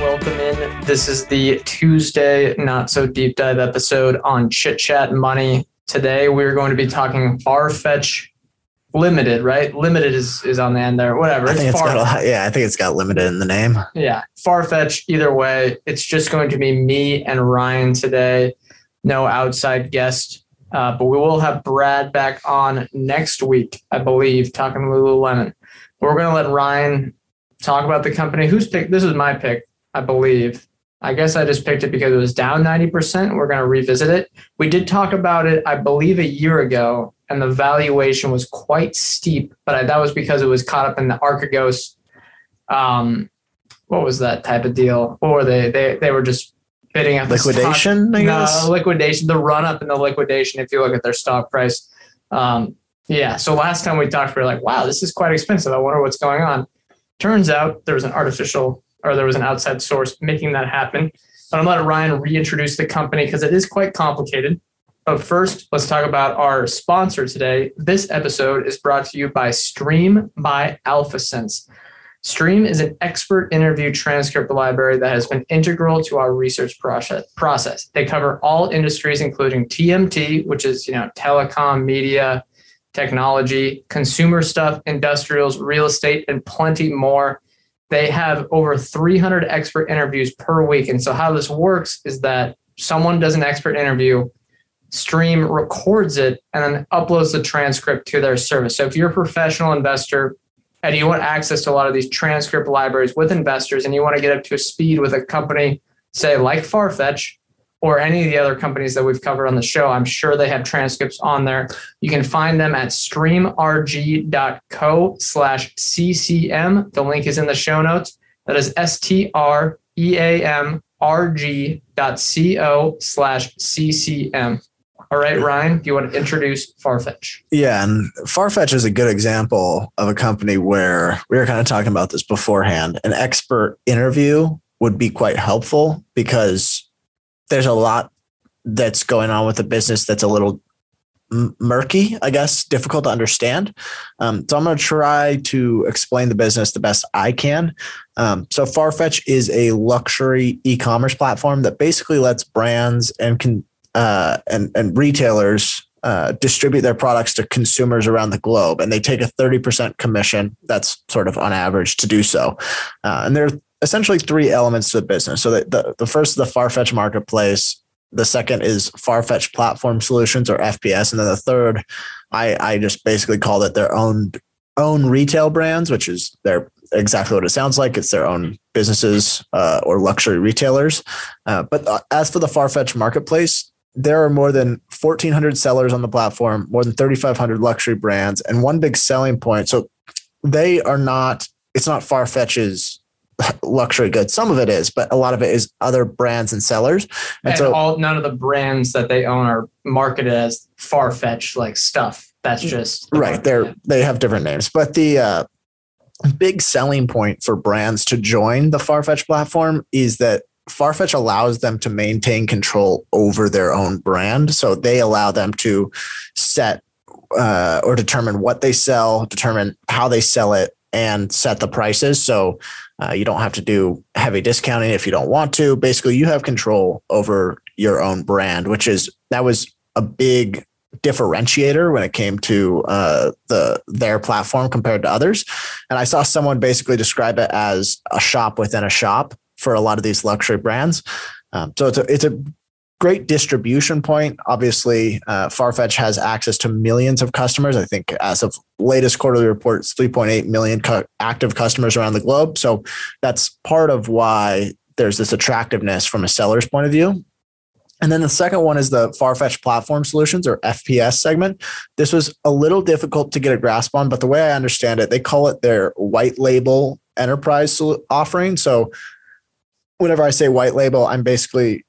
Welcome in. This is the Tuesday not so deep dive episode on Chit Chat Money. Today we're going to be talking Farfetch Limited, right? Limited is is on the end there. Whatever. I think it's, Far- got yeah, I think it's got limited in the name. yeah, Farfetch. Either way, it's just going to be me and Ryan today. No outside guest, uh, but we will have Brad back on next week, I believe, talking Lululemon. We're going to let Ryan talk about the company. Who's pick? This is my pick. I believe. I guess I just picked it because it was down 90%. We're going to revisit it. We did talk about it, I believe, a year ago, and the valuation was quite steep, but I, that was because it was caught up in the Archegos. Um, what was that type of deal? Or were they? They, they were just bidding stock- Liquidation, I guess. no, liquidation, the run up in the liquidation, if you look at their stock price. Um, yeah. So last time we talked, we were like, wow, this is quite expensive. I wonder what's going on. Turns out there was an artificial or there was an outside source making that happen. But I'm going to let Ryan reintroduce the company because it is quite complicated. But first, let's talk about our sponsor today. This episode is brought to you by Stream by AlphaSense. Stream is an expert interview transcript library that has been integral to our research process. They cover all industries, including TMT, which is you know telecom, media, technology, consumer stuff, industrials, real estate, and plenty more. They have over 300 expert interviews per week, and so how this works is that someone does an expert interview, Stream records it, and then uploads the transcript to their service. So if you're a professional investor and you want access to a lot of these transcript libraries with investors and you want to get up to a speed with a company, say like Farfetch or any of the other companies that we've covered on the show, I'm sure they have transcripts on there. You can find them at streamrg.co slash CCM. The link is in the show notes. That is S T R E A M R G dot C O slash CCM. All right, Ryan, do you want to introduce Farfetch? Yeah, and Farfetch is a good example of a company where we were kind of talking about this beforehand. An expert interview would be quite helpful because there's a lot that's going on with the business that's a little murky, I guess, difficult to understand. Um, so I'm going to try to explain the business the best I can. Um, so Farfetch is a luxury e-commerce platform that basically lets brands and can uh, and and retailers uh, distribute their products to consumers around the globe, and they take a thirty percent commission. That's sort of on average to do so. Uh, and there are essentially three elements to the business. So the, the the first is the Farfetch marketplace. The second is Farfetch Platform Solutions or FPS, and then the third, I I just basically called it their own own retail brands, which is their exactly what it sounds like. It's their own businesses uh, or luxury retailers. Uh, but uh, as for the Farfetch marketplace, there are more than 1,400 sellers on the platform, more than 3,500 luxury brands, and one big selling point. So they are not. It's not Farfetch's luxury goods. Some of it is, but a lot of it is other brands and sellers. And, And, so all none of the brands that they own are marketed as far fetched like stuff. That's just right they're they have different names but the uh, big selling point for brands to join the farfetch platform is that farfetch allows them to maintain control over their own brand so they allow them to set uh, or determine what they sell determine how they sell it and set the prices so uh, you don't have to do heavy discounting if you don't want to basically you have control over your own brand which is that was a big differentiator when it came to uh, the their platform compared to others. And I saw someone basically describe it as a shop within a shop for a lot of these luxury brands. Um, so it's a it's a great distribution point. Obviously, uh, Farfetch has access to millions of customers. I think as of latest quarterly reports, 3.8 million cu- active customers around the globe. So that's part of why there's this attractiveness from a seller's point of view. And then the second one is the Farfetch Platform Solutions or FPS segment. This was a little difficult to get a grasp on, but the way I understand it, they call it their white label enterprise offering. So whenever I say white label, I'm basically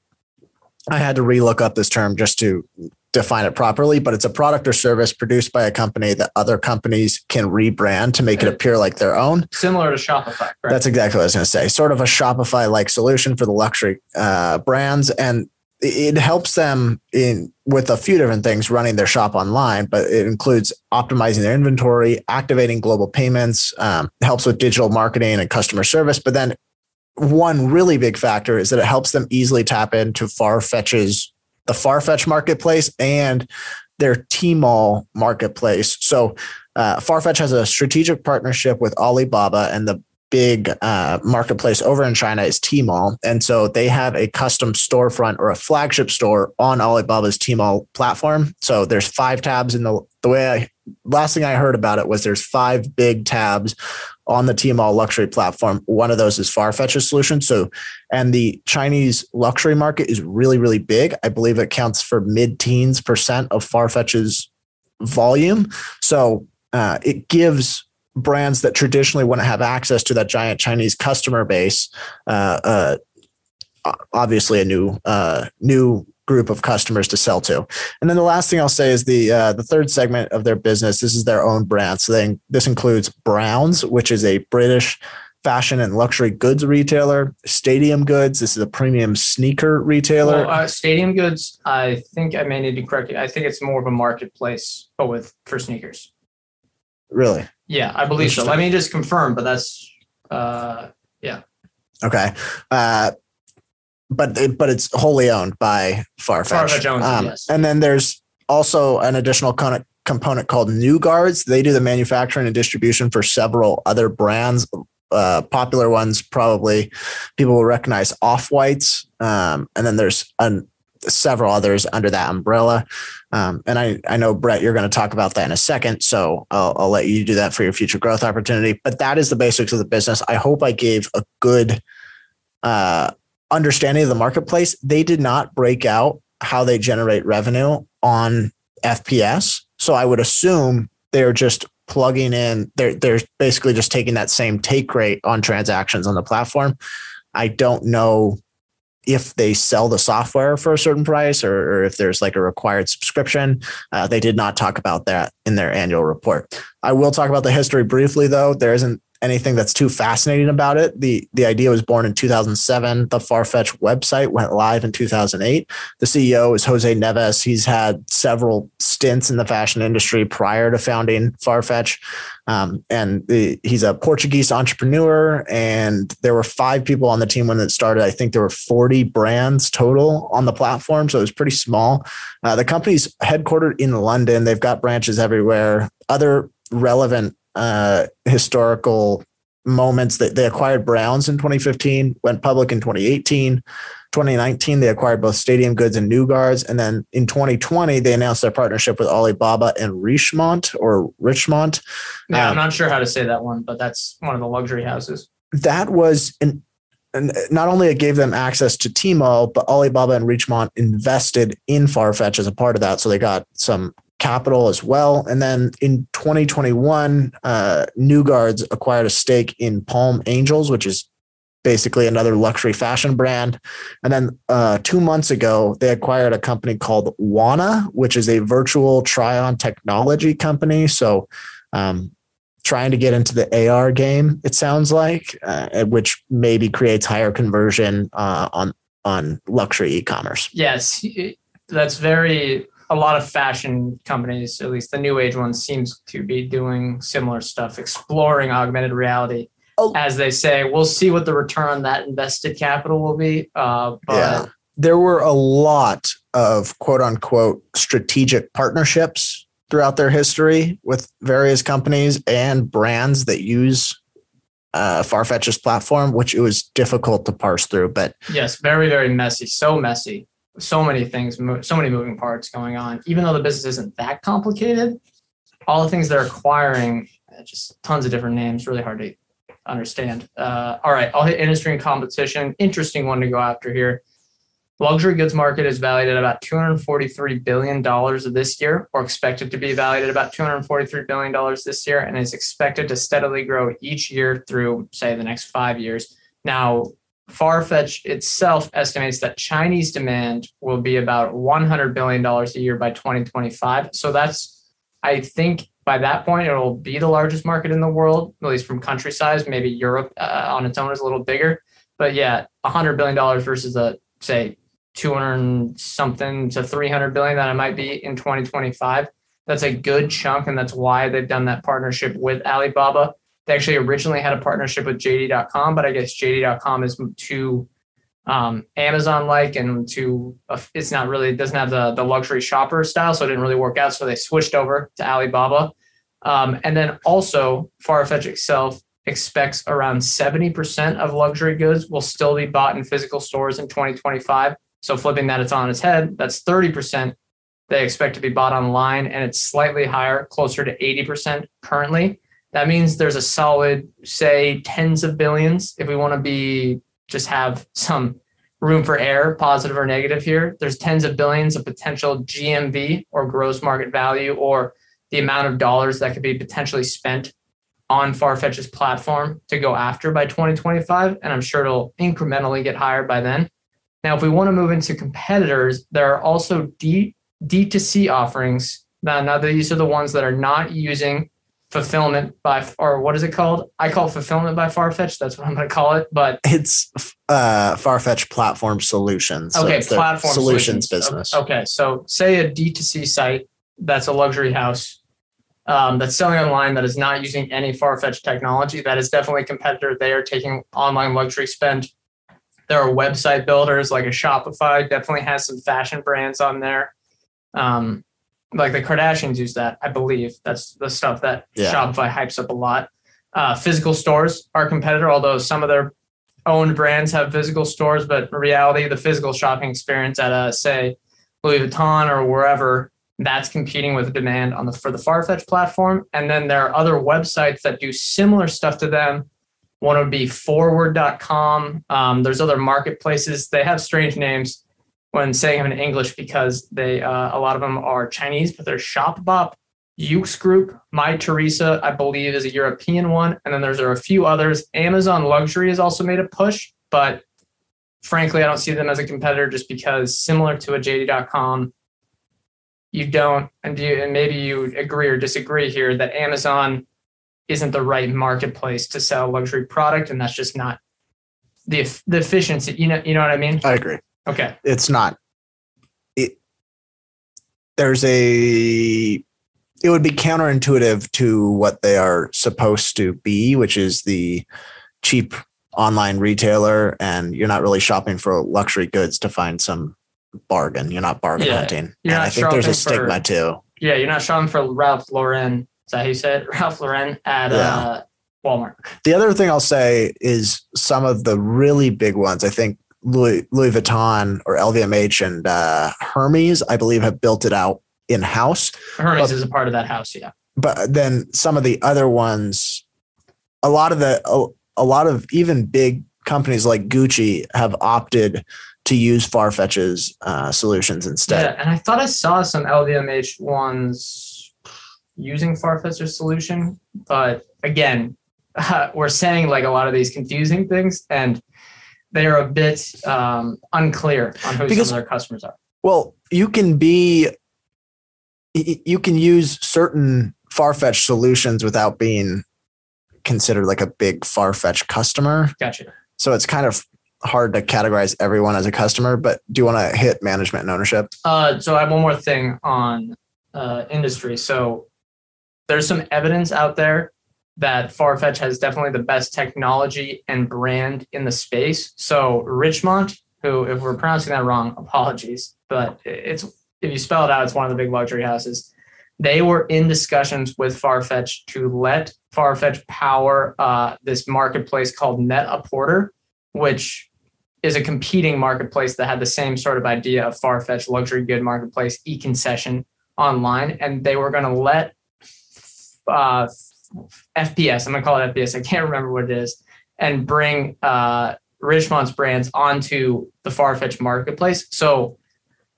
I had to relook up this term just to define it properly, but it's a product or service produced by a company that other companies can rebrand to make it appear like their own. Similar to Shopify. Correct? That's exactly what I was going to say. Sort of a Shopify like solution for the luxury uh, brands. And it helps them in with a few different things running their shop online, but it includes optimizing their inventory, activating global payments, um, helps with digital marketing and customer service. But then one really big factor is that it helps them easily tap into Farfetch's the Farfetch marketplace and their Tmall marketplace. So uh, Farfetch has a strategic partnership with Alibaba, and the big uh, marketplace over in China is Tmall. And so they have a custom storefront or a flagship store on Alibaba's Tmall platform. So there's five tabs in the the way I last thing I heard about it was there's five big tabs on the Tmall luxury platform. One of those is Farfetch's solution. So, and the Chinese luxury market is really, really big. I believe it counts for mid teens percent of Farfetch's volume. So, uh, it gives brands that traditionally wouldn't have access to that giant Chinese customer base, uh, uh, obviously a new, uh, new group of customers to sell to. And then the last thing I'll say is the uh, the third segment of their business. This is their own brand. So they, this includes Browns, which is a British fashion and luxury goods retailer. Stadium Goods. This is a premium sneaker retailer. Well, uh, Stadium Goods. I think I may need to correct you. I think it's more of a marketplace, but with for sneakers. Really? Yeah, I believe so. Let me just confirm, but that's uh, yeah. Okay. Uh, but but it's wholly owned by Farfetch. Farfetch owns it, Um, yes. And then there's also an additional con- component called New Guards. They do the manufacturing and distribution for several other brands. Uh, popular ones probably people will recognize Off Whites, um, and then there's an, several others under that umbrella. Um, and I I know Brett, you're going to talk about that in a second, so I'll, I'll let you do that for your future growth opportunity. But that is the basics of the business. I hope I gave a good uh, understanding of the marketplace. They did not break out how they generate revenue on FPS. So I would assume they're just plugging in, they're, they're basically just taking that same take rate on transactions on the platform. I don't know if they sell the software for a certain price or, or if there's like a required subscription. Uh, they did not talk about that in their annual report. I will talk about the history briefly, though. There isn't anything that's too fascinating about it. The the idea was born in 2007. The Farfetch website went live in 2008. The CEO is Jose Neves. He's had several stints in the fashion industry prior to founding Farfetch. Um, and the, he's a Portuguese entrepreneur, and there were five people on the team when it started. I think there were 40 brands total on the platform, so it was pretty small. Uh, the company's headquartered in London. They've got branches everywhere. Other relevant uh, historical moments that they acquired Browns in 2015, went public in 2018. 2019, they acquired both Stadium Goods and New Guards. And then in 2020, they announced their partnership with Alibaba and Richemont or Richmont. Yeah, Um, I'm not sure how to say that one, but that's one of the luxury houses. That was an and not only it gave them access to Tmall, but Alibaba and Richemont invested in Farfetch as a part of that. So they got some capital as well. And then in 2021, uh, New Guards acquired a stake in Palm Angels, which is basically another luxury fashion brand. And then uh, two months ago, they acquired a company called Wana, which is a virtual try on technology company. So, um, trying to get into the AR game, it sounds like, uh, which maybe creates higher conversion uh, on on luxury e-commerce. Yes, that's very a lot of fashion companies, at least the new age ones, seems to be doing similar stuff, exploring augmented reality. Oh. As they say, we'll see what the return on that invested capital will be. Uh, but Yeah. There were a lot of quote unquote strategic partnerships throughout their history with various companies and brands that use uh, Farfetch's platform, which it was difficult to parse through. But yes, very, very messy. So messy. So many things, so many moving parts going on. Even though the business isn't that complicated, all the things they're acquiring, uh, just tons of different names, really hard to understand. Uh, all right, I'll hit industry and competition. Interesting one to go after here. luxury goods market is valued at about $243 billion this year, or expected to be valued at about $243 billion this year, and is expected to steadily grow each year through, say, the next five years. Now, Farfetch itself estimates that Chinese demand will be about $100 billion a year by 2025. So that's, I think, by that point, it'll be the largest market in the world, at least from country size. Maybe Europe uh, on its own is a little bigger. But yeah, $100 billion versus a, say, 200 something to 300 billion that it might be in 2025. That's a good chunk. And that's why they've done that partnership with Alibaba. They actually originally had a partnership with JD.com, but I guess JD.com is too um, Amazon like and to it's not really it doesn't have the the luxury shopper style, so it didn't really work out. So they switched over to Alibaba, um, and then also Farfetch itself expects around 70% of luxury goods will still be bought in physical stores in 2025. So flipping that, it's on its head. That's 30% they expect to be bought online, and it's slightly higher, closer to 80% currently. That means there's a solid, say, tens of billions. If we want to be just have some room for error, positive or negative here, there's tens of billions of potential GMV or gross market value or the amount of dollars that could be potentially spent on Farfetch's platform to go after by 2025. And I'm sure it'll incrementally get higher by then. Now, if we want to move into competitors, there are also D, D2C offerings. Now, now these are the ones that are not using fulfillment by, or what is it called? I call fulfillment by Farfetch. That's what I'm going to call it. But it's uh, Farfetch Platform Solutions. So okay, platform solutions, solutions business. Okay, so say a D2C site that's a luxury house um, that's selling online that is not using any Farfetch technology. That is definitely a competitor. They are taking online luxury spend there are website builders like a Shopify, definitely has some fashion brands on there. Um, like the Kardashians use that, I believe. That's the stuff that yeah. Shopify hypes up a lot. Uh, physical stores are competitor, although some of their owned brands have physical stores, but in reality, the physical shopping experience at a say Louis Vuitton or wherever that's competing with demand on the for the Farfetch platform. And then there are other websites that do similar stuff to them one would be forward.com. Um, there's other marketplaces. They have strange names when saying them in English because they uh, a lot of them are Chinese, but there's Shopbop, Yoox Group, Mytheresa, I believe, is a European one. And then there's are a few others. Amazon Luxury has also made a push, but frankly, I don't see them as a competitor just because similar to a JD.com, you don't, and, you, and maybe you agree or disagree here that Amazon isn't the right marketplace to sell luxury product, and that's just not the the efficiency. You know, you know what I mean? I agree. Okay, it's not. It there's a it would be counterintuitive to what they are supposed to be, which is the cheap online retailer, and you're not really shopping for luxury goods to find some bargain. You're not bargain yeah, hunting. and I think there's a stigma for, too. Yeah, you're not shopping for Ralph Lauren is that how you said Ralph Lauren at yeah. uh, Walmart. The other thing I'll say is some of the really big ones. I think Louis, Louis Vuitton or LVMH and uh, Hermes, I believe, have built it out in house. Hermes but, is a part of that house, yeah. But then some of the other ones, a lot of the a, a lot of even big companies like Gucci have opted to use Farfetch's uh, solutions instead. Yeah, and I thought I saw some LVMH ones using Farfetch's solution. But again, uh, we're saying like a lot of these confusing things, and they are a bit um, unclear on who because, some of their customers are. Well, you can be, you can use certain Farfetch solutions without being considered like a big Farfetch customer. Gotcha. So it's kind of hard to categorize everyone as a customer, but do you want to hit management and ownership? Uh, so I have one more thing on uh, industry. So there's some evidence out there that Farfetch has definitely the best technology and brand in the space. So Richmond, who, if we're pronouncing that wrong, apologies, but it's if you spell it out, it's one of the big luxury houses. They were in discussions with Farfetch to let Farfetch power uh, this marketplace called Net-a-Porter, which is a competing marketplace that had the same sort of idea of Farfetch luxury good marketplace e-concession online, and they were going to let uh, FPS. I'm gonna call it FPS. I can't remember what it is, and bring uh, Richmont's brands onto the Farfetch marketplace. So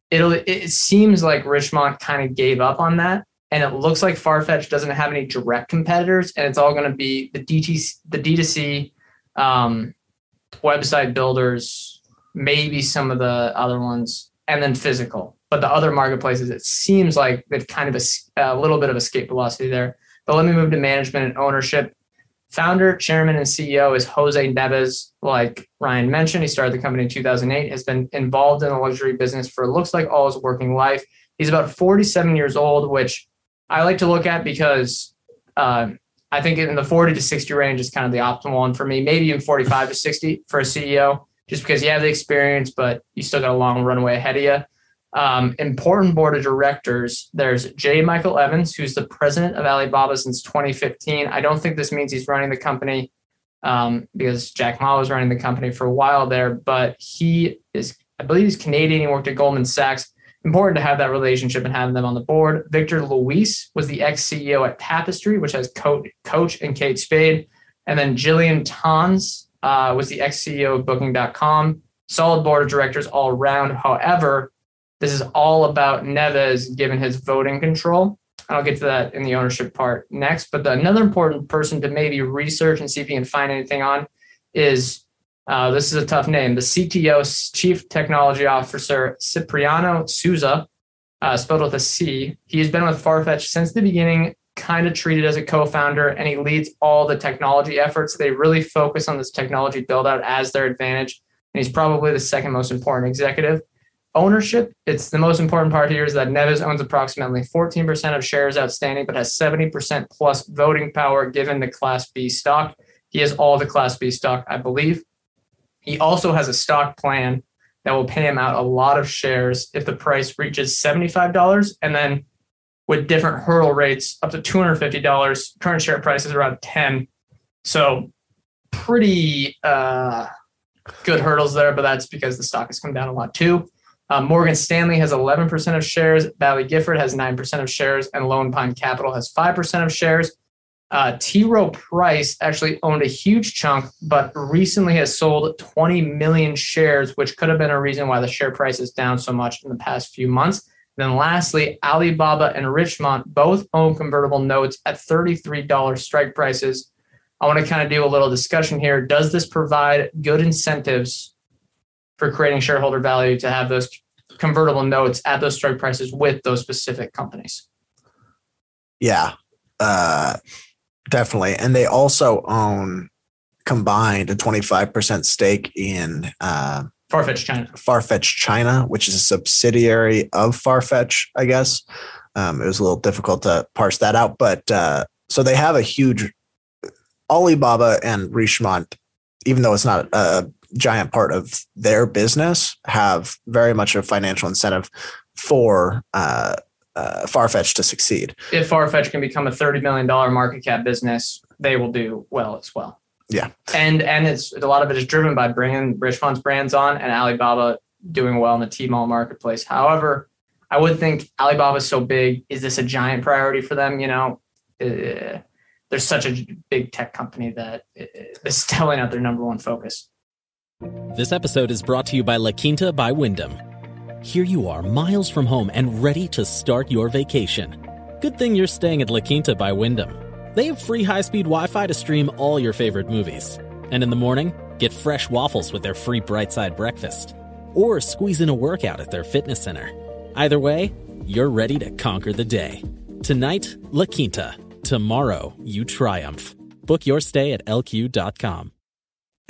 it'll it seems like Richmond kind of gave up on that. And it looks like Farfetch doesn't have any direct competitors, and it's all going to be the DTC, the D2C um, website builders, maybe some of the other ones, and then physical. But the other marketplaces, it seems like they've kind of a, a little bit of escape velocity there. But let me move to management and ownership. Founder, chairman, and CEO is Jose Neves. Like Ryan mentioned, he started the company in 2008, has been involved in the luxury business for looks like all his working life. He's about 47 years old, which I like to look at because uh, I think in the 40 to 60 range is kind of the optimal one for me, maybe even 45 to 60 for a CEO, just because you have the experience, but you still got a long runway ahead of you. Um, important board of directors. There's J. Michael Evans, who's the president of Alibaba since 2015. I don't think this means he's running the company um, because Jack Ma was running the company for a while there, but he is, I believe he's Canadian. He worked at Goldman Sachs. Important to have that relationship and having them on the board. Victor Luis was the ex CEO at Tapestry, which has Coach, and Kate Spade. And then Gillian Tans uh, was the ex CEO of Booking.com. Solid board of directors all around. However, this is all about Neves given his voting control. I'll get to that in the ownership part next. But the, another important person to maybe research and see if you can find anything on is uh, this is a tough name. The CTO, Chief Technology Officer Cipriano Souza, uh, spelled with a C. He has been with Farfetch since the beginning, kind of treated as a co-founder, and he leads all the technology efforts. They really focus on this technology build out as their advantage, and he's probably the second most important executive ownership, it's the most important part here is that Neves owns approximately 14% of shares outstanding, but has 70% plus voting power given the Class B stock. He has all the Class B stock, I believe. He also has a stock plan that will pay him out a lot of shares if the price reaches $75 and then with different hurdle rates up to $250. Current share price is around 10. So pretty uh, good hurdles there, but that's because the stock has come down a lot too. Uh, Morgan Stanley has 11% of shares, Baillie Gifford has 9% of shares, and Lone Pine Capital has 5% of shares. Uh, T. Rowe Price actually owned a huge chunk, but recently has sold 20 million shares, which could have been a reason why the share price is down so much in the past few months. Then, lastly, Alibaba and Richmond both own convertible notes at $33 strike prices. I want to kind of do a little discussion here. Does this provide good incentives for creating shareholder value to have those convertible notes at those strike prices with those specific companies. Yeah, uh, definitely. And they also own combined a 25% stake in uh, Farfetch China. Farfetch China, which is a subsidiary of Farfetch, I guess. Um, it was a little difficult to parse that out, but uh, so they have a huge Alibaba and Richemont, even though it's not a giant part of their business have very much a financial incentive for uh, uh, Farfetch to succeed. If Farfetch can become a thirty million dollar market cap business, they will do well as well. Yeah, and and it's a lot of it is driven by bringing Richmont's brands on and Alibaba doing well in the Tmall marketplace. However, I would think Alibaba's so big. Is this a giant priority for them? You know, uh, they're such a big tech company that it's telling out their number one focus. This episode is brought to you by La Quinta by Wyndham. Here you are, miles from home and ready to start your vacation. Good thing you're staying at La Quinta by Wyndham. They have free high speed Wi Fi to stream all your favorite movies. And in the morning, get fresh waffles with their free bright side breakfast. Or squeeze in a workout at their fitness center. Either way, you're ready to conquer the day. Tonight, La Quinta. Tomorrow, you triumph. Book your stay at lq.com.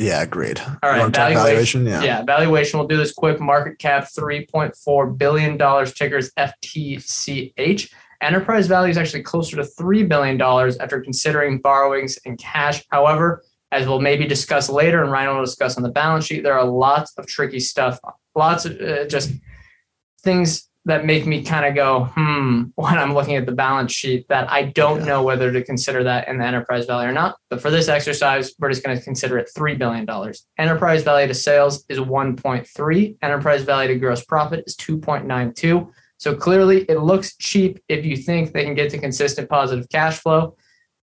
Yeah, agreed. All right, valuation, valuation. Yeah, yeah, valuation. We'll do this quick. Market cap three point four billion dollars. Tickers FTCH. Enterprise value is actually closer to three billion dollars after considering borrowings and cash. However, as we'll maybe discuss later, and Ryan will discuss on the balance sheet, there are lots of tricky stuff, lots of uh, just things that make me kind of go, hmm, when I'm looking at the balance sheet, that I don't yeah. know whether to consider that in the enterprise value or not. But for this exercise, we're just going to consider it $3 billion. Enterprise value to sales is 1.3, enterprise value to gross profit is 2.92. So clearly, it looks cheap if you think they can get to consistent positive cash flow.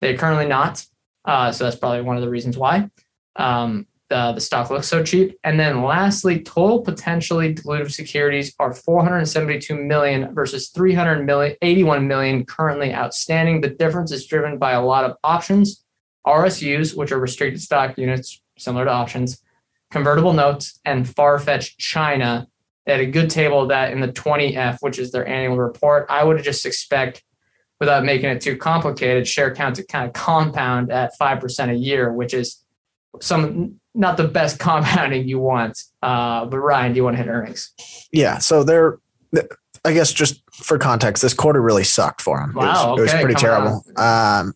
They're currently not. Uh, so that's probably one of the reasons why. Um, the, the stock looks so cheap. And then lastly, total potentially dilutive securities are 472 million versus 300 million, 81 million currently outstanding. The difference is driven by a lot of options, RSUs, which are restricted stock units, similar to options, convertible notes, and Farfetch China. They had a good table of that in the 20F, which is their annual report. I would just expect, without making it too complicated, share count to kind of compound at 5% a year, which is some not the best compounding you want. Uh, but Ryan, do you want to hit earnings? Yeah. So they're, I guess, just for context, this quarter really sucked for them. Wow. It was, okay, it was pretty terrible. Um,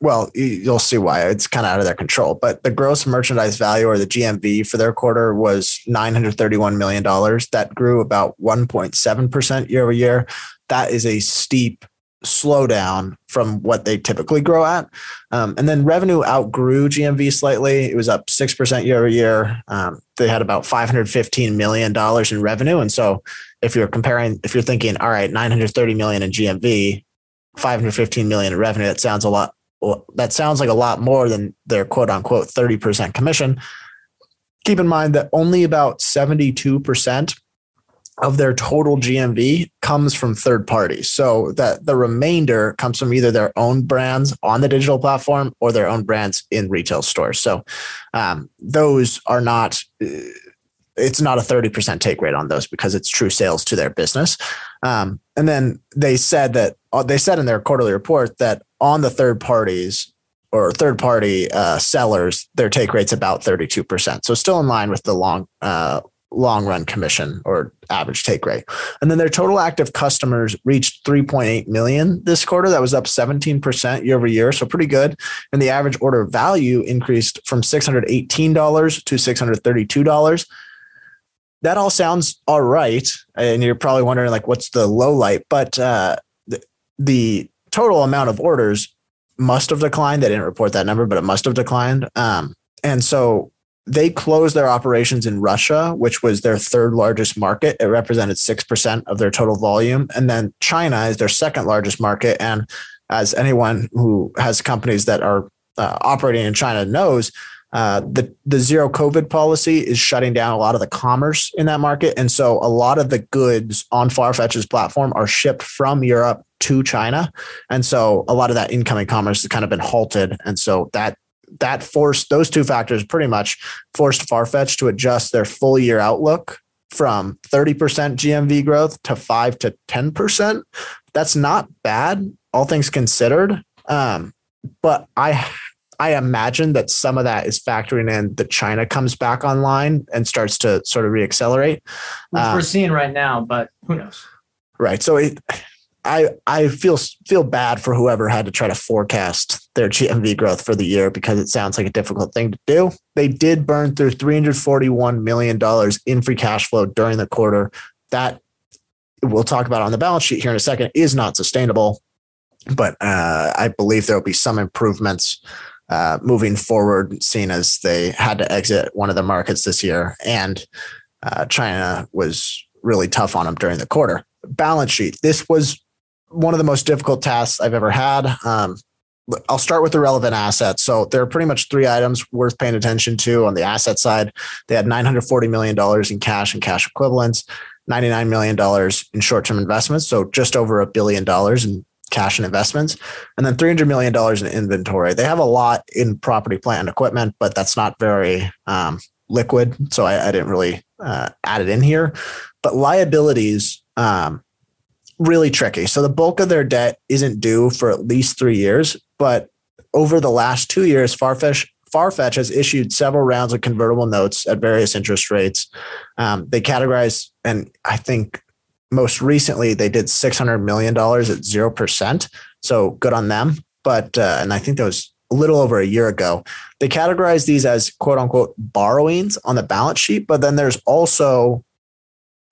well, you'll see why it's kind of out of their control. But the gross merchandise value or the GMV for their quarter was $931 million. That grew about 1.7% year over year. That is a steep slowdown from what they typically grow at. Um, and then revenue outgrew GMV slightly. It was up 6% year over year. Um, they had about $515 million in revenue. And so if you're comparing, if you're thinking, all right, 930 million in GMV, 515 million in revenue, that sounds a lot. That sounds like a lot more than their quote unquote 30% commission. Keep in mind that only about 72% of their total GMV comes from third parties. So that the remainder comes from either their own brands on the digital platform or their own brands in retail stores. So um, those are not. It's not a 30% take rate on those because it's true sales to their business. Um, and then they said that uh, they said in their quarterly report that on the third parties or third party uh, sellers, their take rate's about 32%. So still in line with the long uh, long run commission or average take rate. And then their total active customers reached 3.8 million this quarter. That was up 17% year over year. So pretty good. And the average order value increased from $618 to $632. That all sounds all right. And you're probably wondering, like, what's the low light? But uh, the, the total amount of orders must have declined. They didn't report that number, but it must have declined. Um, and so they closed their operations in Russia, which was their third largest market. It represented 6% of their total volume. And then China is their second largest market. And as anyone who has companies that are uh, operating in China knows, uh, the the zero COVID policy is shutting down a lot of the commerce in that market, and so a lot of the goods on Farfetch's platform are shipped from Europe to China, and so a lot of that incoming commerce has kind of been halted, and so that that forced those two factors pretty much forced Farfetch to adjust their full year outlook from 30% GMV growth to 5 to 10%. That's not bad, all things considered. Um, but I I imagine that some of that is factoring in that China comes back online and starts to sort of reaccelerate. Which um, we're seeing right now, but who knows? Right. So it I I feel feel bad for whoever had to try to forecast their GMV growth for the year because it sounds like a difficult thing to do. They did burn through 341 million dollars in free cash flow during the quarter. That we'll talk about on the balance sheet here in a second is not sustainable, but uh, I believe there will be some improvements uh, moving forward, seeing as they had to exit one of the markets this year, and uh, China was really tough on them during the quarter balance sheet. This was one of the most difficult tasks I've ever had. Um, I'll start with the relevant assets. So there are pretty much three items worth paying attention to on the asset side. They had $940 million in cash and cash equivalents, $99 million in short term investments. So just over a billion dollars in cash and investments, and then $300 million in inventory. They have a lot in property, plant, and equipment, but that's not very um, liquid. So I, I didn't really uh, add it in here. But liabilities, um, really tricky. So the bulk of their debt isn't due for at least three years, but over the last two years, Farfetch Farfetch has issued several rounds of convertible notes at various interest rates. Um, they categorize, and I think most recently they did six hundred million dollars at zero percent. So good on them. But uh, and I think that was a little over a year ago. They categorize these as quote unquote borrowings on the balance sheet, but then there's also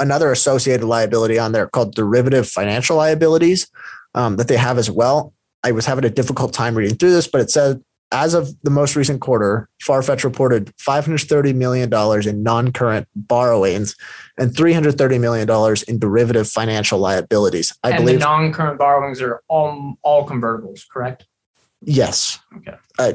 another associated liability on there called derivative financial liabilities um, that they have as well. I was having a difficult time reading through this, but it said as of the most recent quarter, Farfetch reported $530 million in non current borrowings and $330 million in derivative financial liabilities. I and believe the non current borrowings are all, all convertibles, correct? Yes. Okay. Uh,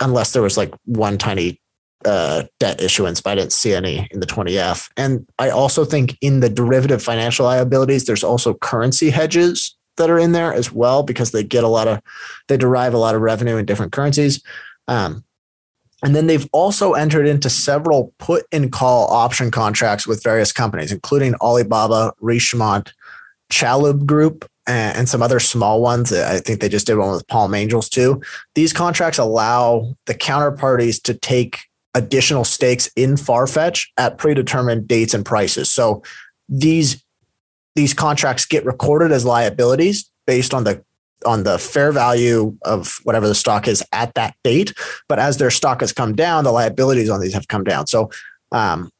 unless there was like one tiny uh, debt issuance, but I didn't see any in the 20F. And I also think in the derivative financial liabilities, there's also currency hedges that are in there as well because they get a lot of, they derive a lot of revenue in different currencies. Um, and then they've also entered into several put and call option contracts with various companies, including Alibaba, Richemont, Chalhoub Group, and some other small ones. I think they just did one with Palm Angels too. These contracts allow the counterparties to take additional stakes in Farfetch at predetermined dates and prices. So these these contracts get recorded as liabilities based on the on the fair value of whatever the stock is at that date. But as their stock has come down, the liabilities on these have come down. So um,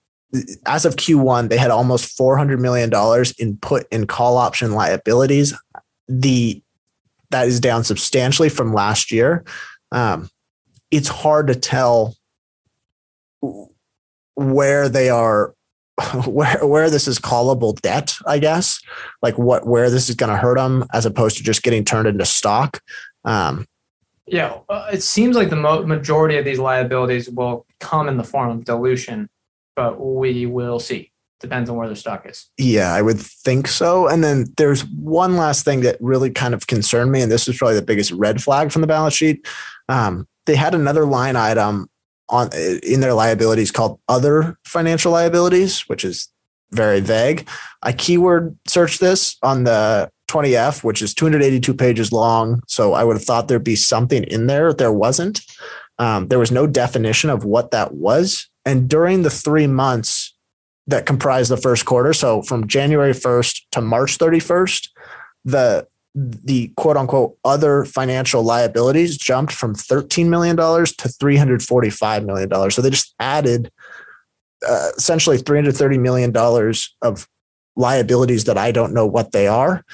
as of Q1, they had almost $400 million in put and call option liabilities. The that is down substantially from last year. Um, it's hard to tell where they are where where this is callable debt, I guess, like what where this is going to hurt them as opposed to just getting turned into stock. Um, yeah, uh, it seems like the mo- majority of these liabilities will come in the form of dilution, but we will see. Depends on where the stock is. Yeah, I would think so. And then there's one last thing that really kind of concerned me, and this is probably the biggest red flag from the balance sheet. Um, they had another line item on in their liabilities called other financial liabilities, which is very vague. I keyword searched this on the 20F, which is 282 pages long. So I would have thought there'd be something in there. There wasn't. Um, there was no definition of what that was. And during the three months that comprised the first quarter, so from January 1st to March 31st, the the quote unquote other financial liabilities jumped from $13 million to $345 million. So they just added uh, essentially $330 million of liabilities that I don't know what they are.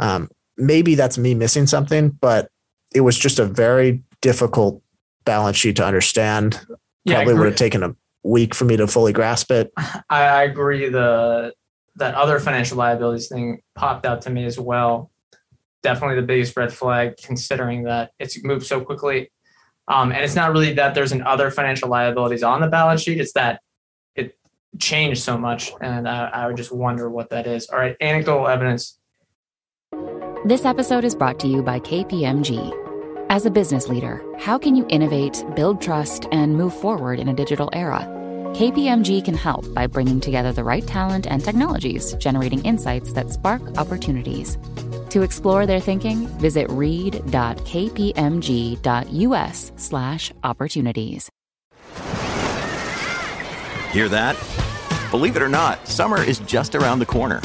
Um, maybe that's me missing something, but it was just a very difficult balance sheet to understand. Yeah, Probably would have taken a week for me to fully grasp it. I, I agree. The that other financial liabilities thing popped out to me as well definitely the biggest red flag considering that it's moved so quickly. Um, and it's not really that there's an other financial liabilities on the balance sheet. It's that it changed so much. And I, I would just wonder what that is. All right. Anecdotal evidence. This episode is brought to you by KPMG. As a business leader, how can you innovate, build trust, and move forward in a digital era? KPMG can help by bringing together the right talent and technologies, generating insights that spark opportunities. To explore their thinking, visit read.kpmg.us slash opportunities. Hear that? Believe it or not, summer is just around the corner.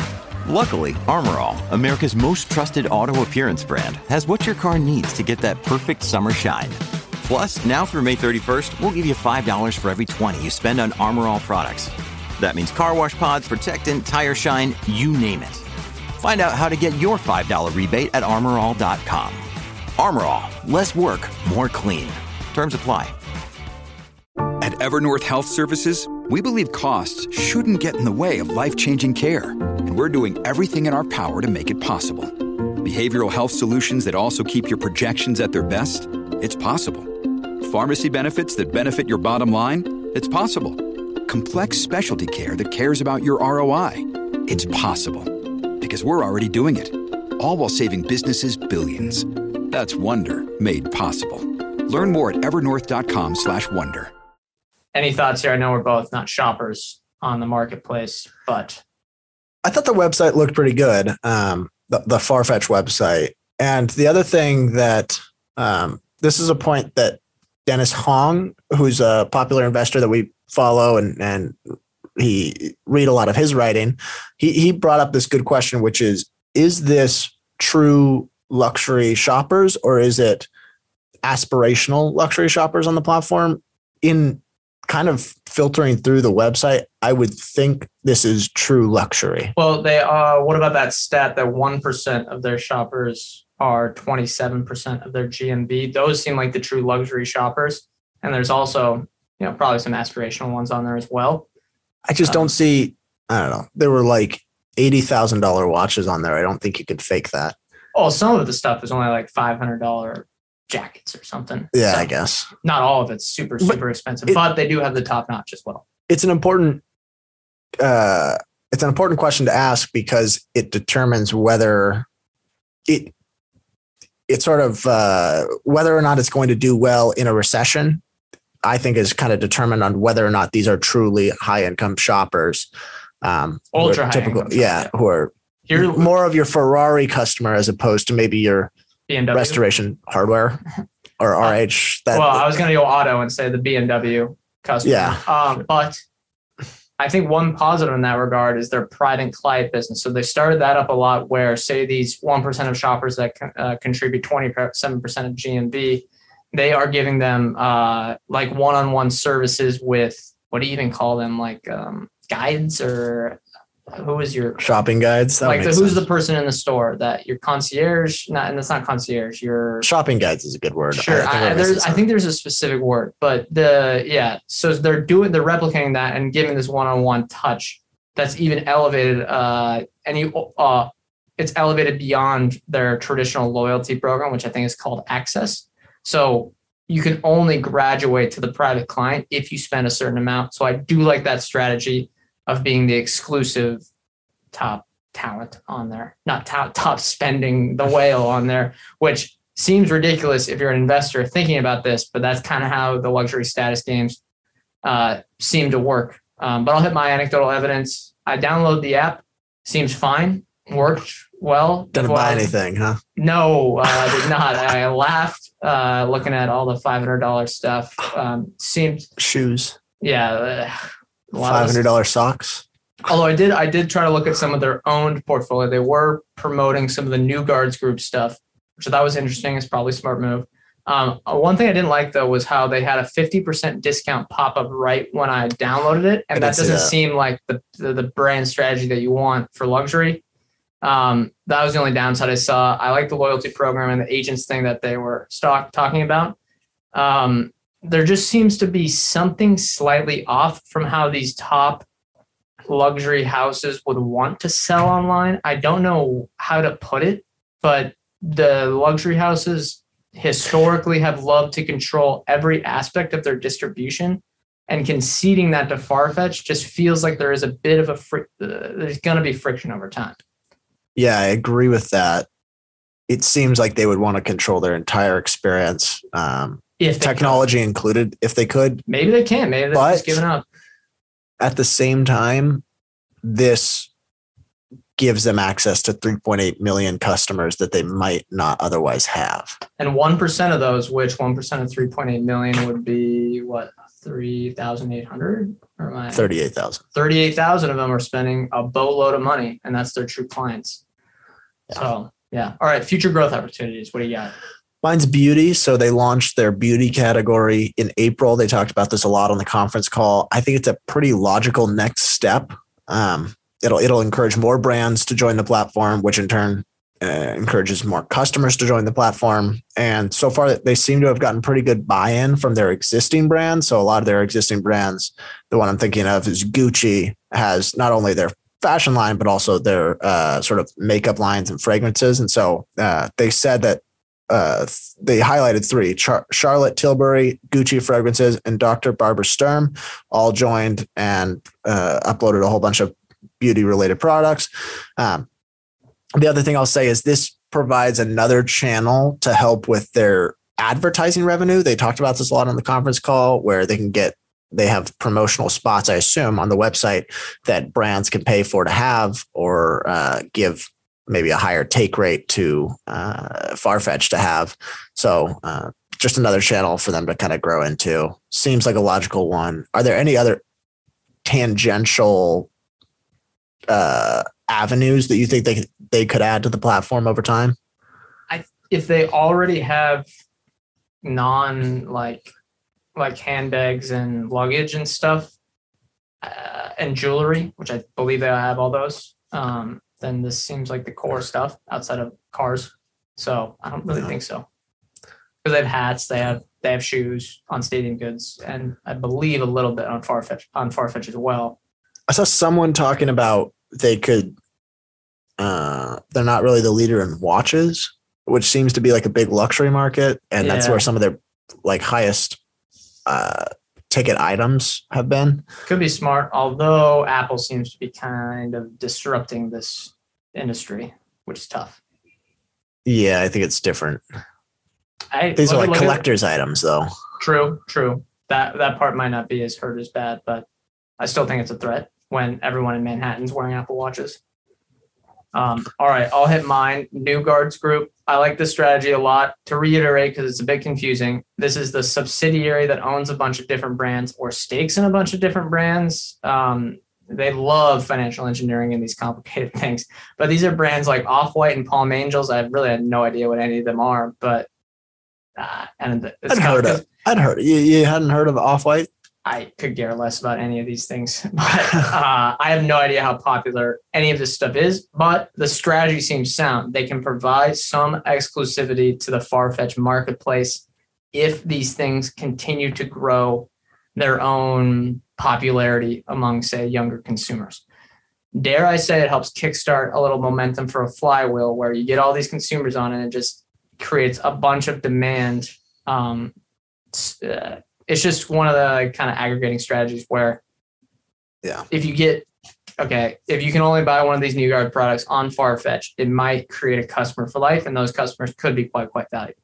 Luckily, Armorall, America's most trusted auto appearance brand, has what your car needs to get that perfect summer shine. Plus, now through May 31st, we'll give you $5 for every 20 you spend on Armorall products. That means car wash pods, protectant, tire shine, you name it. Find out how to get your $5 rebate at armorall.com. Armorall, less work, more clean. Terms apply. At Evernorth Health Services, we believe costs shouldn't get in the way of life-changing care, and we're doing everything in our power to make it possible. Behavioral health solutions that also keep your projections at their best? It's possible. Pharmacy benefits that benefit your bottom line? It's possible. Complex specialty care that cares about your ROI? It's possible because we're already doing it. All while saving businesses billions. That's Wonder made possible. Learn more at evernorth.com/wonder. Any thoughts here? I know we're both not shoppers on the marketplace, but I thought the website looked pretty good. Um, the, the Farfetch website, and the other thing that um, this is a point that Dennis Hong, who's a popular investor that we follow and and he read a lot of his writing. He he brought up this good question, which is: Is this true luxury shoppers, or is it aspirational luxury shoppers on the platform? In kind of filtering through the website, I would think this is true luxury. Well, they are. what about that stat that 1% of their shoppers are 27% of their GMV? Those seem like the true luxury shoppers. And there's also, you know, probably some aspirational ones on there as well. I just don't um, see. I don't know. There were like eighty thousand dollar watches on there. I don't think you could fake that. Oh, some of the stuff is only like five hundred dollar jackets or something. Yeah, So, I guess not all of it's super But super expensive, it- but they do have the top notch as well. it's an important uh it's an important question to ask because it determines whether it it sort of uh whether or not it's going to do well in a recession i think is kind of determined on whether or not these are truly high income shoppers um Ultra high typical income yeah shoppers, who are Here, more of your ferrari customer as opposed to maybe your BMW. restoration hardware or rh that well, I was going to go auto and say the BMW customer. Yeah. Um, but I think one positive in that regard is their private client business. So they started that up a lot where, say, these 1% of shoppers that uh, contribute 27% of GMV, they are giving them uh, like one on one services with what do you even call them? Like um, guides or who is your shopping guides that like the, who's the person in the store that your concierge? Not, and that's not concierge. Your shopping guides is a good word Sure, think I, we're there's, I think there's a specific word, but the yeah. So they're doing, they're replicating that and giving this one-on-one touch that's even elevated. Uh, and you, uh, it's elevated beyond their traditional loyalty program, which I think is called Access. So you can only graduate to the private client if you spend a certain amount. So I do like that strategy of being the exclusive top talent on there, not top top spending the whale on there, which seems ridiculous if you're an investor thinking about this, but that's kind of how the luxury status games uh, seem to work. Um, but I'll hit my anecdotal evidence. I download the app, seems fine, worked well. didn't buy anything huh No, uh, I did not. I laughed uh, looking at all the five hundred dollars stuff. Um, seemed shoes yeah. uh, five hundred dollar socks. Although I did, I did try to look at some of their owned portfolio. They were promoting some of the New Guards Group stuff, I thought was interesting. It's probably a smart move. Um, uh, one thing I didn't like though was how they had a fifty percent discount pop up right when I downloaded it, and that doesn't that. seem like the, the the brand strategy that you want for luxury. Um, that was the only downside I saw. I like the loyalty program and the agents thing that they were stock talking about. Um, there just seems to be something slightly off from how these top luxury houses would want to sell online. I don't know how to put it, but the luxury houses historically have loved to control every aspect of their distribution. And conceding that to Farfetch just feels like there is a bit of a fri- uh, there's going to be friction over time. Yeah, I agree with that. It seems like they would want to control their entire experience, um, If technology included, if they could. maybe they can, maybe they're just giving up. At the same time, this gives them access to 3.8 million customers that they might not otherwise have. And one percent of those, which one percent of three point eight million would be what three thousand eight hundred or am I 38,000. 38,000 of them are spending a boatload of money, and that's their true clients. So, yeah. All right. Future growth opportunities. What do you got? Mine's beauty. So they launched their beauty category in April. They talked about this a lot on the conference call. I think it's a pretty logical next step. Um, it'll it'll encourage more brands to join the platform, which in turn uh, encourages more customers to join the platform. And so far, they seem to have gotten pretty good buy-in from their existing brands. So a lot of their existing brands, the one I'm thinking of is Gucci, has not only their fashion line but also their uh, sort of makeup lines and fragrances. And so uh, they said that uh, they highlighted three Char- Charlotte Tilbury, Gucci Fragrances, and Dr. Barbara Sturm all joined and uh, uploaded a whole bunch of beauty related products. Um, the other thing I'll say is this provides another channel to help with their advertising revenue. They talked about this a lot on the conference call where they can get they have promotional spots, I assume, on the website that brands can pay for to have or uh, give maybe a higher take rate to uh, Farfetch to have. So uh, just another channel for them to kind of grow into. Seems like a logical one. Are there any other tangential uh, avenues that you think they they could add to the platform over time? If they already have non like like handbags and luggage and stuff uh, and jewelry, which I believe they have all those, um, then this seems like the core stuff outside of cars. So I don't really Yeah. think so. Because they have hats, they have they have shoes on Stadium Goods, and I believe a little bit on Farfetch on Farfetch as well. I saw someone talking about they could. Uh, they're not really the leader in watches, which seems to be like a big luxury market, and that's where some of their like highest uh, ticket items have been. Could be smart, although Apple seems to be kind of disrupting this industry, which is tough. Yeah, I think it's different. I, These are like collectors' items, though. True, true. That that part might not be as hurt as bad, but I still think it's a threat when everyone in Manhattan's wearing Apple watches. Um, all right, I'll hit mine. New Guards Group. I like this strategy a lot. To reiterate, because it's a bit confusing, this is the subsidiary that owns a bunch of different brands or stakes in a bunch of different brands. Um, they love financial engineering and these complicated things, but these are brands like Off White and Palm Angels. I really had no idea what any of them are, but uh, and it's I'd heard of. I'd heard. You, you hadn't heard of Off White? I could care less about any of these things. But uh, I have no idea how popular any of this stuff is. But the strategy seems sound. They can provide some exclusivity to the Farfetch marketplace if these things continue to grow their own popularity among, say, younger consumers. Dare I say it helps kickstart a little momentum for a flywheel where you get all these consumers on and it just creates a bunch of demand. Um, uh, it's just one of the kind of aggregating strategies where Yeah. if you get okay if you can only buy one of these new guard products on farfetch it might create a customer for life and those customers could be quite quite valuable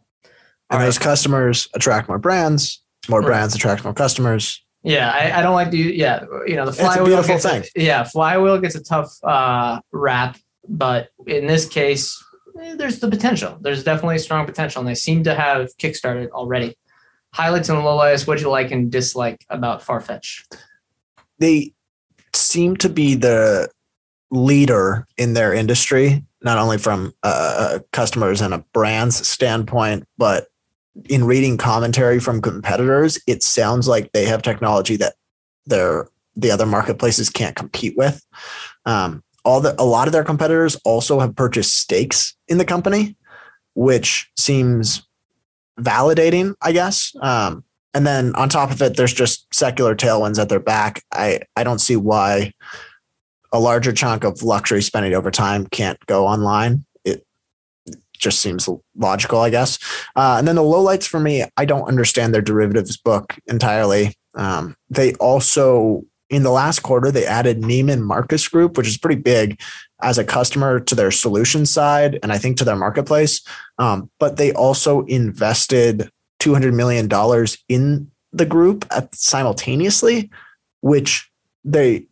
And those customers attract more brands. More Right. brands attract more customers. yeah I, I don't like to yeah you know the It's a flywheel beautiful gets thing. yeah flywheel gets a tough uh rap but in this case eh, there's the potential there's definitely strong potential and they seem to have kickstarted already highlights and lowlights what do you like and dislike about farfetch They seem to be the leader in their industry, not only from uh, customers and a brand's standpoint, but in reading commentary from competitors, it sounds like they have technology that their the other marketplaces can't compete with. Um, all the a lot of their competitors also have purchased stakes in the company, which seems validating, I guess. Um, and then on top of it, there's just secular tailwinds at their back. I I don't see why a larger chunk of luxury spending over time can't go online. It just seems logical, I guess. Uh, and then the lowlights for me, I don't understand their derivatives book entirely. Um, they also in the last quarter they added Neiman Marcus Group, which is pretty big as a customer to their solution side and I think to their marketplace. Um, but they also invested $200 million in the group at, simultaneously, which they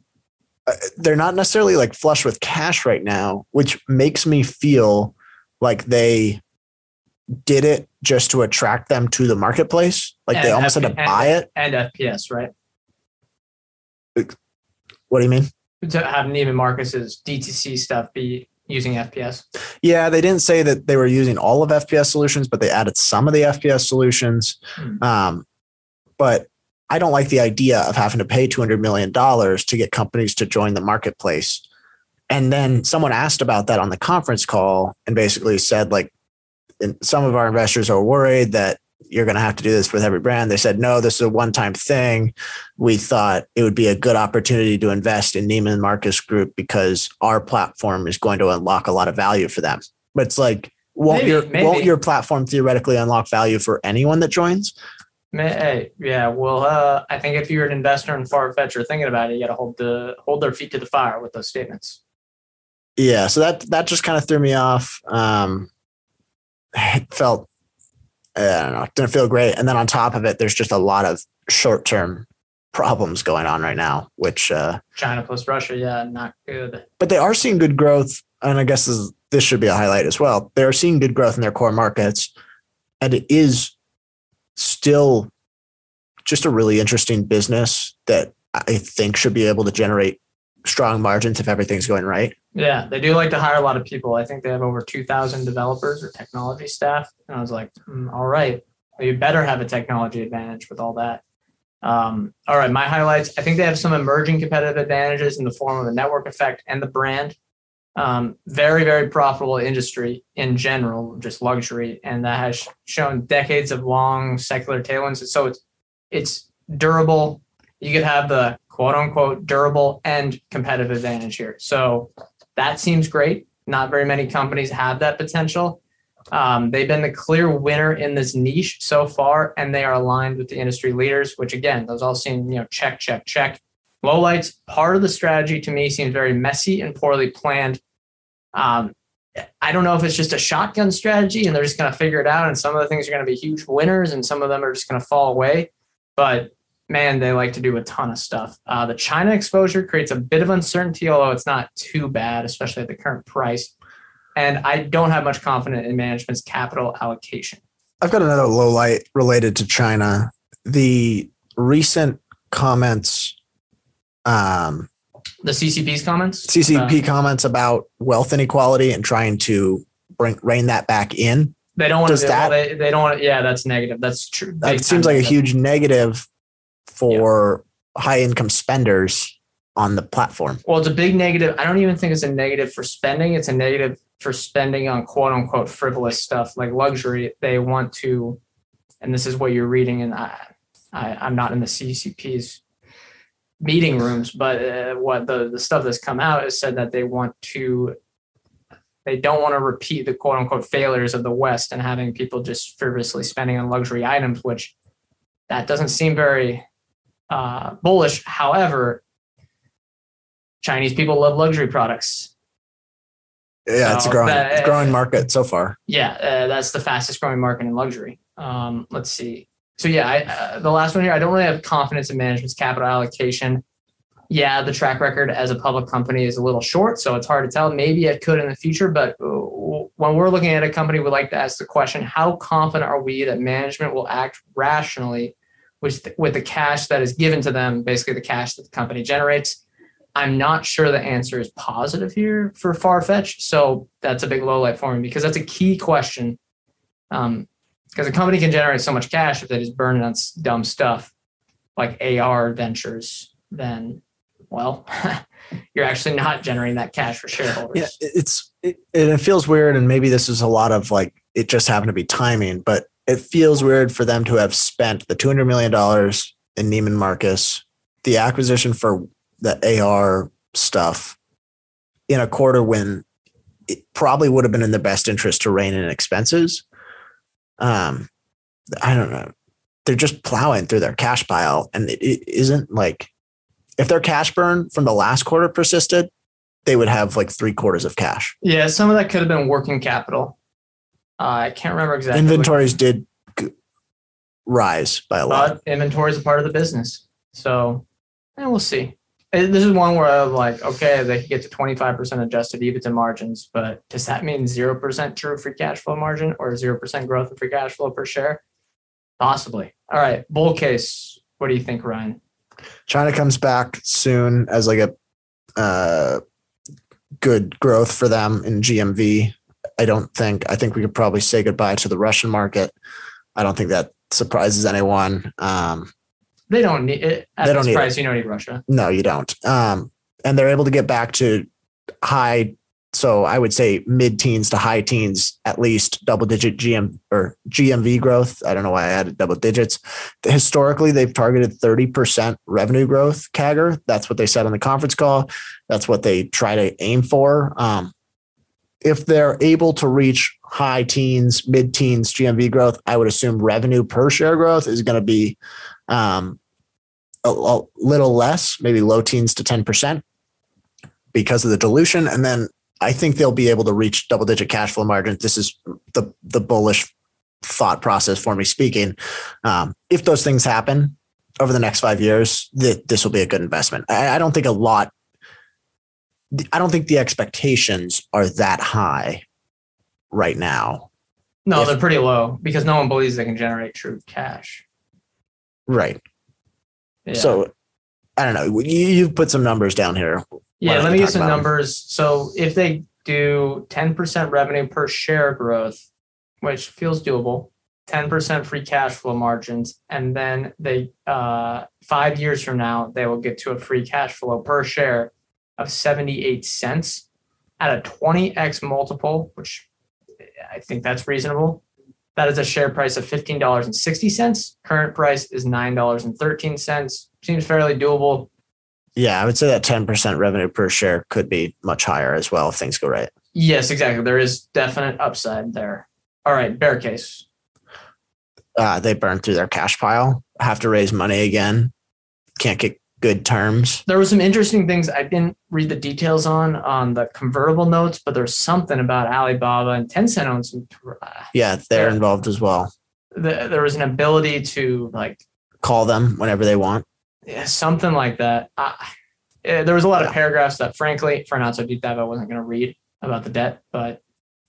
uh, they're not necessarily like flush with cash right now, which makes me feel like they did it just to attract them to the marketplace. Like they And almost had to buy it. and fps right What do you mean? To have Neiman Marcus's DTC stuff be using FPS. Yeah, they didn't say that they were using all of FPS solutions, but they added some of the FPS solutions. Hmm. Um, but I don't like the idea of having to pay $200 million to get companies to join the marketplace. And then someone asked about that on the conference call and basically said, like, some of our investors are worried that you're going to have to do this with every brand. They said, no, this is a one time thing. We thought it would be a good opportunity to invest in Neiman Marcus Group because our platform is going to unlock a lot of value for them. But it's like, won't, Maybe, your, maybe. won't your platform theoretically unlock value for anyone that joins? Hey, yeah. Well, uh, I think if you're an investor in Farfetch or thinking about it, you got to hold the hold their feet to the fire with those statements. yeah so that that just kind of threw me off um it felt i don't know didn't feel great. And then on top of it there's just a lot of short-term problems going on right now which uh China plus Russia, yeah, not good. but they are seeing good growth and i guess this, this should be a highlight as well. They are seeing good growth in their core markets and it is still just a really interesting business that i think should be able to generate strong margins if everything's going right Yeah, they do like to hire a lot of people. I think they have over 2,000 developers or technology staff. And I was like, hmm, all right, well, you better have a technology advantage with all that. Um, all right, my highlights. I think they have some emerging competitive advantages in the form of the network effect and the brand. Um, very, very profitable industry in general, just luxury, and that has shown decades of long secular tailwinds. So it's it's durable. You could have the quote unquote durable and competitive advantage here. So that seems great. Not very many companies have that potential. Um, they've been the clear winner in this niche so far, and they are aligned with the industry leaders, which again, those all seem, you know, check, check, check. Lowlights, part of the strategy to me seems very messy and poorly planned. Um, I don't know if it's just a shotgun strategy and they're just going to figure it out. And some of the things are going to be huge winners and some of them are just going to fall away. But man, they like to do a ton of stuff. Uh, the China exposure creates a bit of uncertainty, although it's not too bad, especially at the current price. And I don't have much confidence in management's capital allocation. I've got another low light related to China. The recent comments, um, The CCP's comments? CCP Uh, comments about wealth inequality and trying to bring rein that back in. they don't want does to. that- well, they, they don't want. Yeah, that's negative. That's true. That seems like a negative. huge negative for high income spenders on the platform. Well, it's a big negative. I don't even think it's a negative for spending. It's a negative for spending on quote unquote frivolous stuff like luxury. They want to, and this is what you're reading, and I, I I'm not in the CCP's meeting rooms, but uh, what the the stuff that's come out is said that they want to. They don't want to repeat the quote unquote failures of the West and having people just frivolously spending on luxury items, which that doesn't seem very uh, bullish. However, Chinese people love luxury products. Yeah, it's a growing, that- it's a growing market so far. Yeah, uh, that's the fastest growing market in luxury. Um, let's see. So yeah, I, uh, the last one here, I don't really have confidence in management's capital allocation. Yeah, the track record as a public company is a little short, so it's hard to tell. Maybe it could in the future, but uh, when we're looking at a company, we like to ask the question: How confident are we that management will act rationally with with the cash that is given to them, basically the cash that the company generates? I'm not sure the answer is positive here for Farfetch. So that's a big low light for me because that's a key question. Um, because a company can generate so much cash if they just burn it on dumb stuff like AR ventures, then well, you're actually not generating that cash for shareholders. Yeah, it's it, it feels weird, and maybe this is a lot of like it just happened to be timing, but it feels weird for them to have spent the two hundred million dollars in Neiman Marcus, the acquisition for the AR stuff, in a quarter when it probably would have been in the best interest to rein in expenses. Um, I don't know. They're just plowing through their cash pile, and it, it isn't like if their cash burn from the last quarter persisted, they would have like three quarters of cash. Yeah, some of that could have been working capital. Uh, I can't remember exactly. Inventories did rise by a lot. but inventory is a part of the business. So, and we'll see. Uh, This is one where I'm like, okay, they could get to 25% adjusted EBITDA margins, but does that mean 0% true free cash flow margin or 0% growth in free cash flow per share? Possibly. All right. Bull case. What do you think, Ryan? China comes back soon as like a uh, good growth for them in GMV. I don't think. I think we could probably say goodbye to the Russian market. I don't think that surprises anyone. Um, They don't need it at They don't need price. You don't need Russia. No, you don't. Um, and they're able to get back to high. So I would say mid teens to high teens, at least double digit GM or GMV growth. I don't know why I added double digits. Historically, they've targeted 30% revenue growth CAGR. That's what they said on the conference call. That's what they try to aim for. Um, if they're able to reach high teens, mid teens GMV growth, I would assume revenue per share growth is going to be um, a, a little less, maybe low teens to 10% because of the dilution. And then I think they'll be able to reach double digit cash flow margins. This is the, the bullish thought process for me speaking. Um, if those things happen over the next five years, th- this will be a good investment. I, I don't think a lot, I don't think the expectations are that high right now. No, If- they're pretty low because no one believes they can generate true cash. Right. Yeah. So I don't know. You, you've put some numbers down here. Why Yeah, let me get some numbers. So if they do 10% revenue per share growth, which feels doable, 10% free cash flow margins, and then they uh, five years from now they will get to a free cash flow per share of 78 cents at a 20x multiple, which I think that's reasonable. That is a share price of $15.60. Current price is $9.13. Seems fairly doable. Yeah, I would say that 10% revenue per share could be much higher as well if things go right. Yes, exactly. There is definite upside there. All right, bear case. Uh, they burn through their cash pile, have to raise money again, can't get good terms. There were some interesting things I didn't read the details on on the convertible notes, but there's something about Alibaba and Tencent owns some. Uh, Yeah, they're Yeah. involved as well. the, there was an ability to like Call them whenever they want. yeah, something like that. Uh, there was a lot of paragraphs that, frankly, for not so deep dive, I wasn't going to read about the debt, but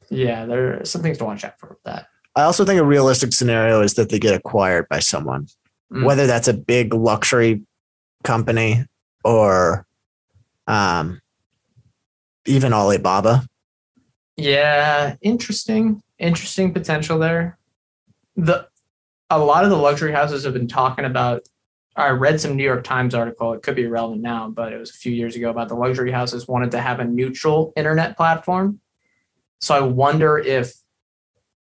yeah, there are some things to watch out for with that. I also think a realistic scenario is that they get acquired by someone, Mm. whether that's a big luxury company or um, even Alibaba. Yeah, interesting, interesting potential there. The a lot of the luxury houses have been talking about. I read some New York Times article. It could be relevant now, but it was a few years ago about the luxury houses wanted to have a neutral internet platform. So I wonder if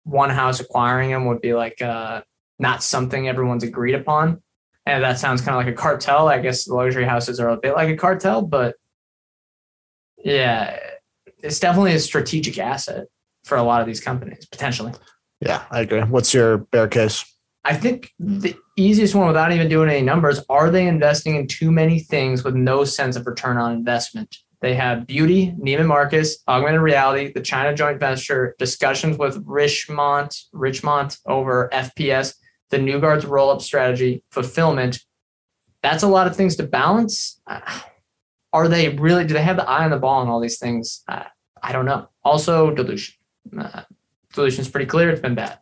one house acquiring them would be like uh, not something everyone's agreed upon. And that sounds kind of like a cartel. I guess luxury houses are a bit like a cartel, but yeah, it's definitely a strategic asset for a lot of these companies potentially. Yeah, I agree. What's your bear case? I think the easiest one without even doing any numbers are they investing in too many things with no sense of return on investment? They have beauty, Neiman Marcus, augmented reality, the China joint venture, discussions with Richmond, Richemont over FPS, the New Guards roll up strategy, fulfillment. That's a lot of things to balance. Uh, Are they really, do they have the eye on the ball on all these things? Uh, I don't know. Also, dilution. Uh, dilution is pretty clear. It's been bad.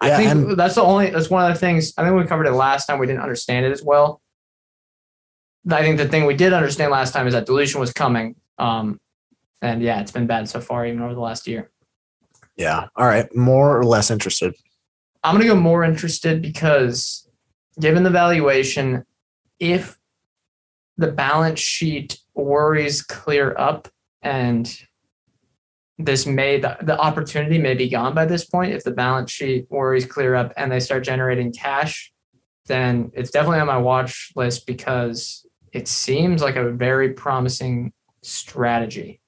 I Yeah, think and- that's the only, that's one of the things, I think we covered it last time. We didn't understand it as well. I think the thing we did understand last time is that dilution was coming. Um, and yeah, it's been bad so far, even over the last year. Yeah. All right. More or less interested. I'm going to go more interested because given the valuation, if the balance sheet worries clear up and this may the, the opportunity may be gone by this point if the balance sheet worries clear up and they start generating cash then it's definitely on my watch list because it seems like a very promising strategy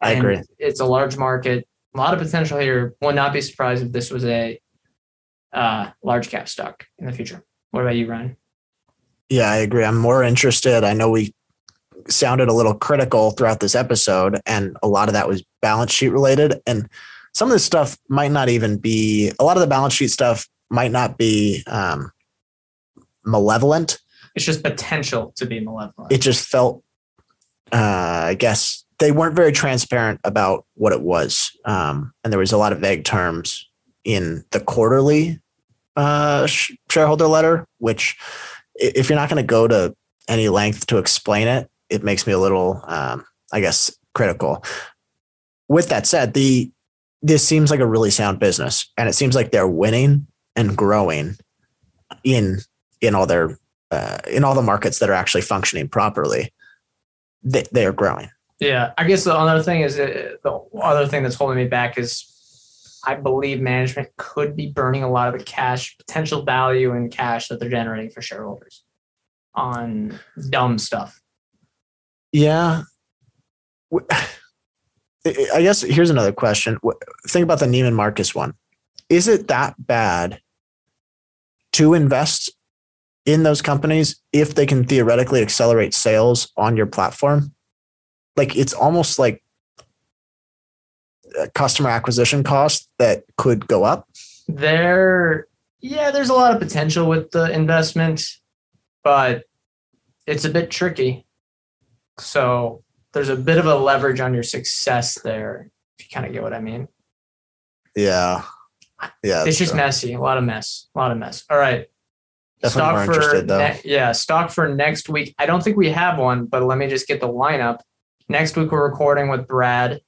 I And agree. it's a large market a lot of potential here would not be surprised if this was a uh, large cap stock in the future what about you ryan Yeah, I agree. I'm more interested. I know we sounded a little critical throughout this episode, and a lot of that was balance sheet related. And some of this stuff might not even be, a lot of the balance sheet stuff might not be um, malevolent. it's just potential to be malevolent It just felt, uh, I guess, they weren't very transparent about what it was. Um, and there was a lot of vague terms in the quarterly uh, shareholder letter, which, if you're not going to go to any length to explain it, it makes me a little, um, I guess, critical. With that said, the this seems like a really sound business, and it seems like they're winning and growing in in all their uh, in all the markets that are actually functioning properly. They, they are growing. Yeah, I guess the other thing is uh, the other thing that's holding me back is I believe management could be burning a lot of the cash, potential value in cash that they're generating for shareholders on dumb stuff. Yeah. I guess here's another question. Think about the Neiman Marcus one. Is it that bad to invest in those companies if they can theoretically accelerate sales on your platform? Like it's almost like a customer acquisition cost that could go up. There, yeah, there's a lot of potential with the investment, but it's a bit tricky. So there's a bit of a leverage on your success there, if you kind of get what I mean. Yeah. Yeah. it's just true. messy. A lot of mess. A lot of mess. All right. Definitely interested, though. ne- yeah, stock for next week. I don't think we have one, but let me just get the lineup. Next week we're recording with Brad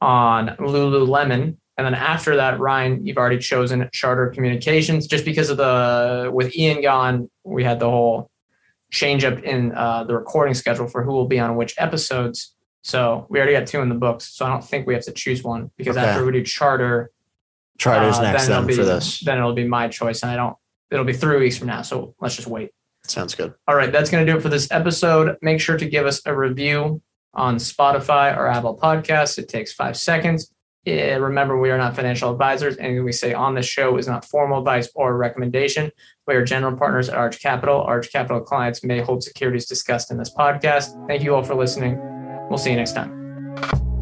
on Lululemon, and then after that, Ryan, you've already chosen Charter Communications. Just because of the with Ian gone, we had the whole change up in uh, the recording schedule for who will be on which episodes. So we already got two in the books. So I don't think we have to choose one because Okay. after we do Charter, Charter's uh, next it'll then be, for this. Then it'll be my choice, and I don't. It'll be three weeks from now, so let's just wait. Sounds good. All right, that's going to do it for this episode. Make sure to give us a review on Spotify or Apple Podcasts. It takes five seconds. eh, remember, we are not financial advisors. Anything we say on this show is not formal advice or recommendation. We are general partners at Arch Capital. Arch Capital clients may hold securities discussed in this podcast. Thank you all for listening. We'll see you next time.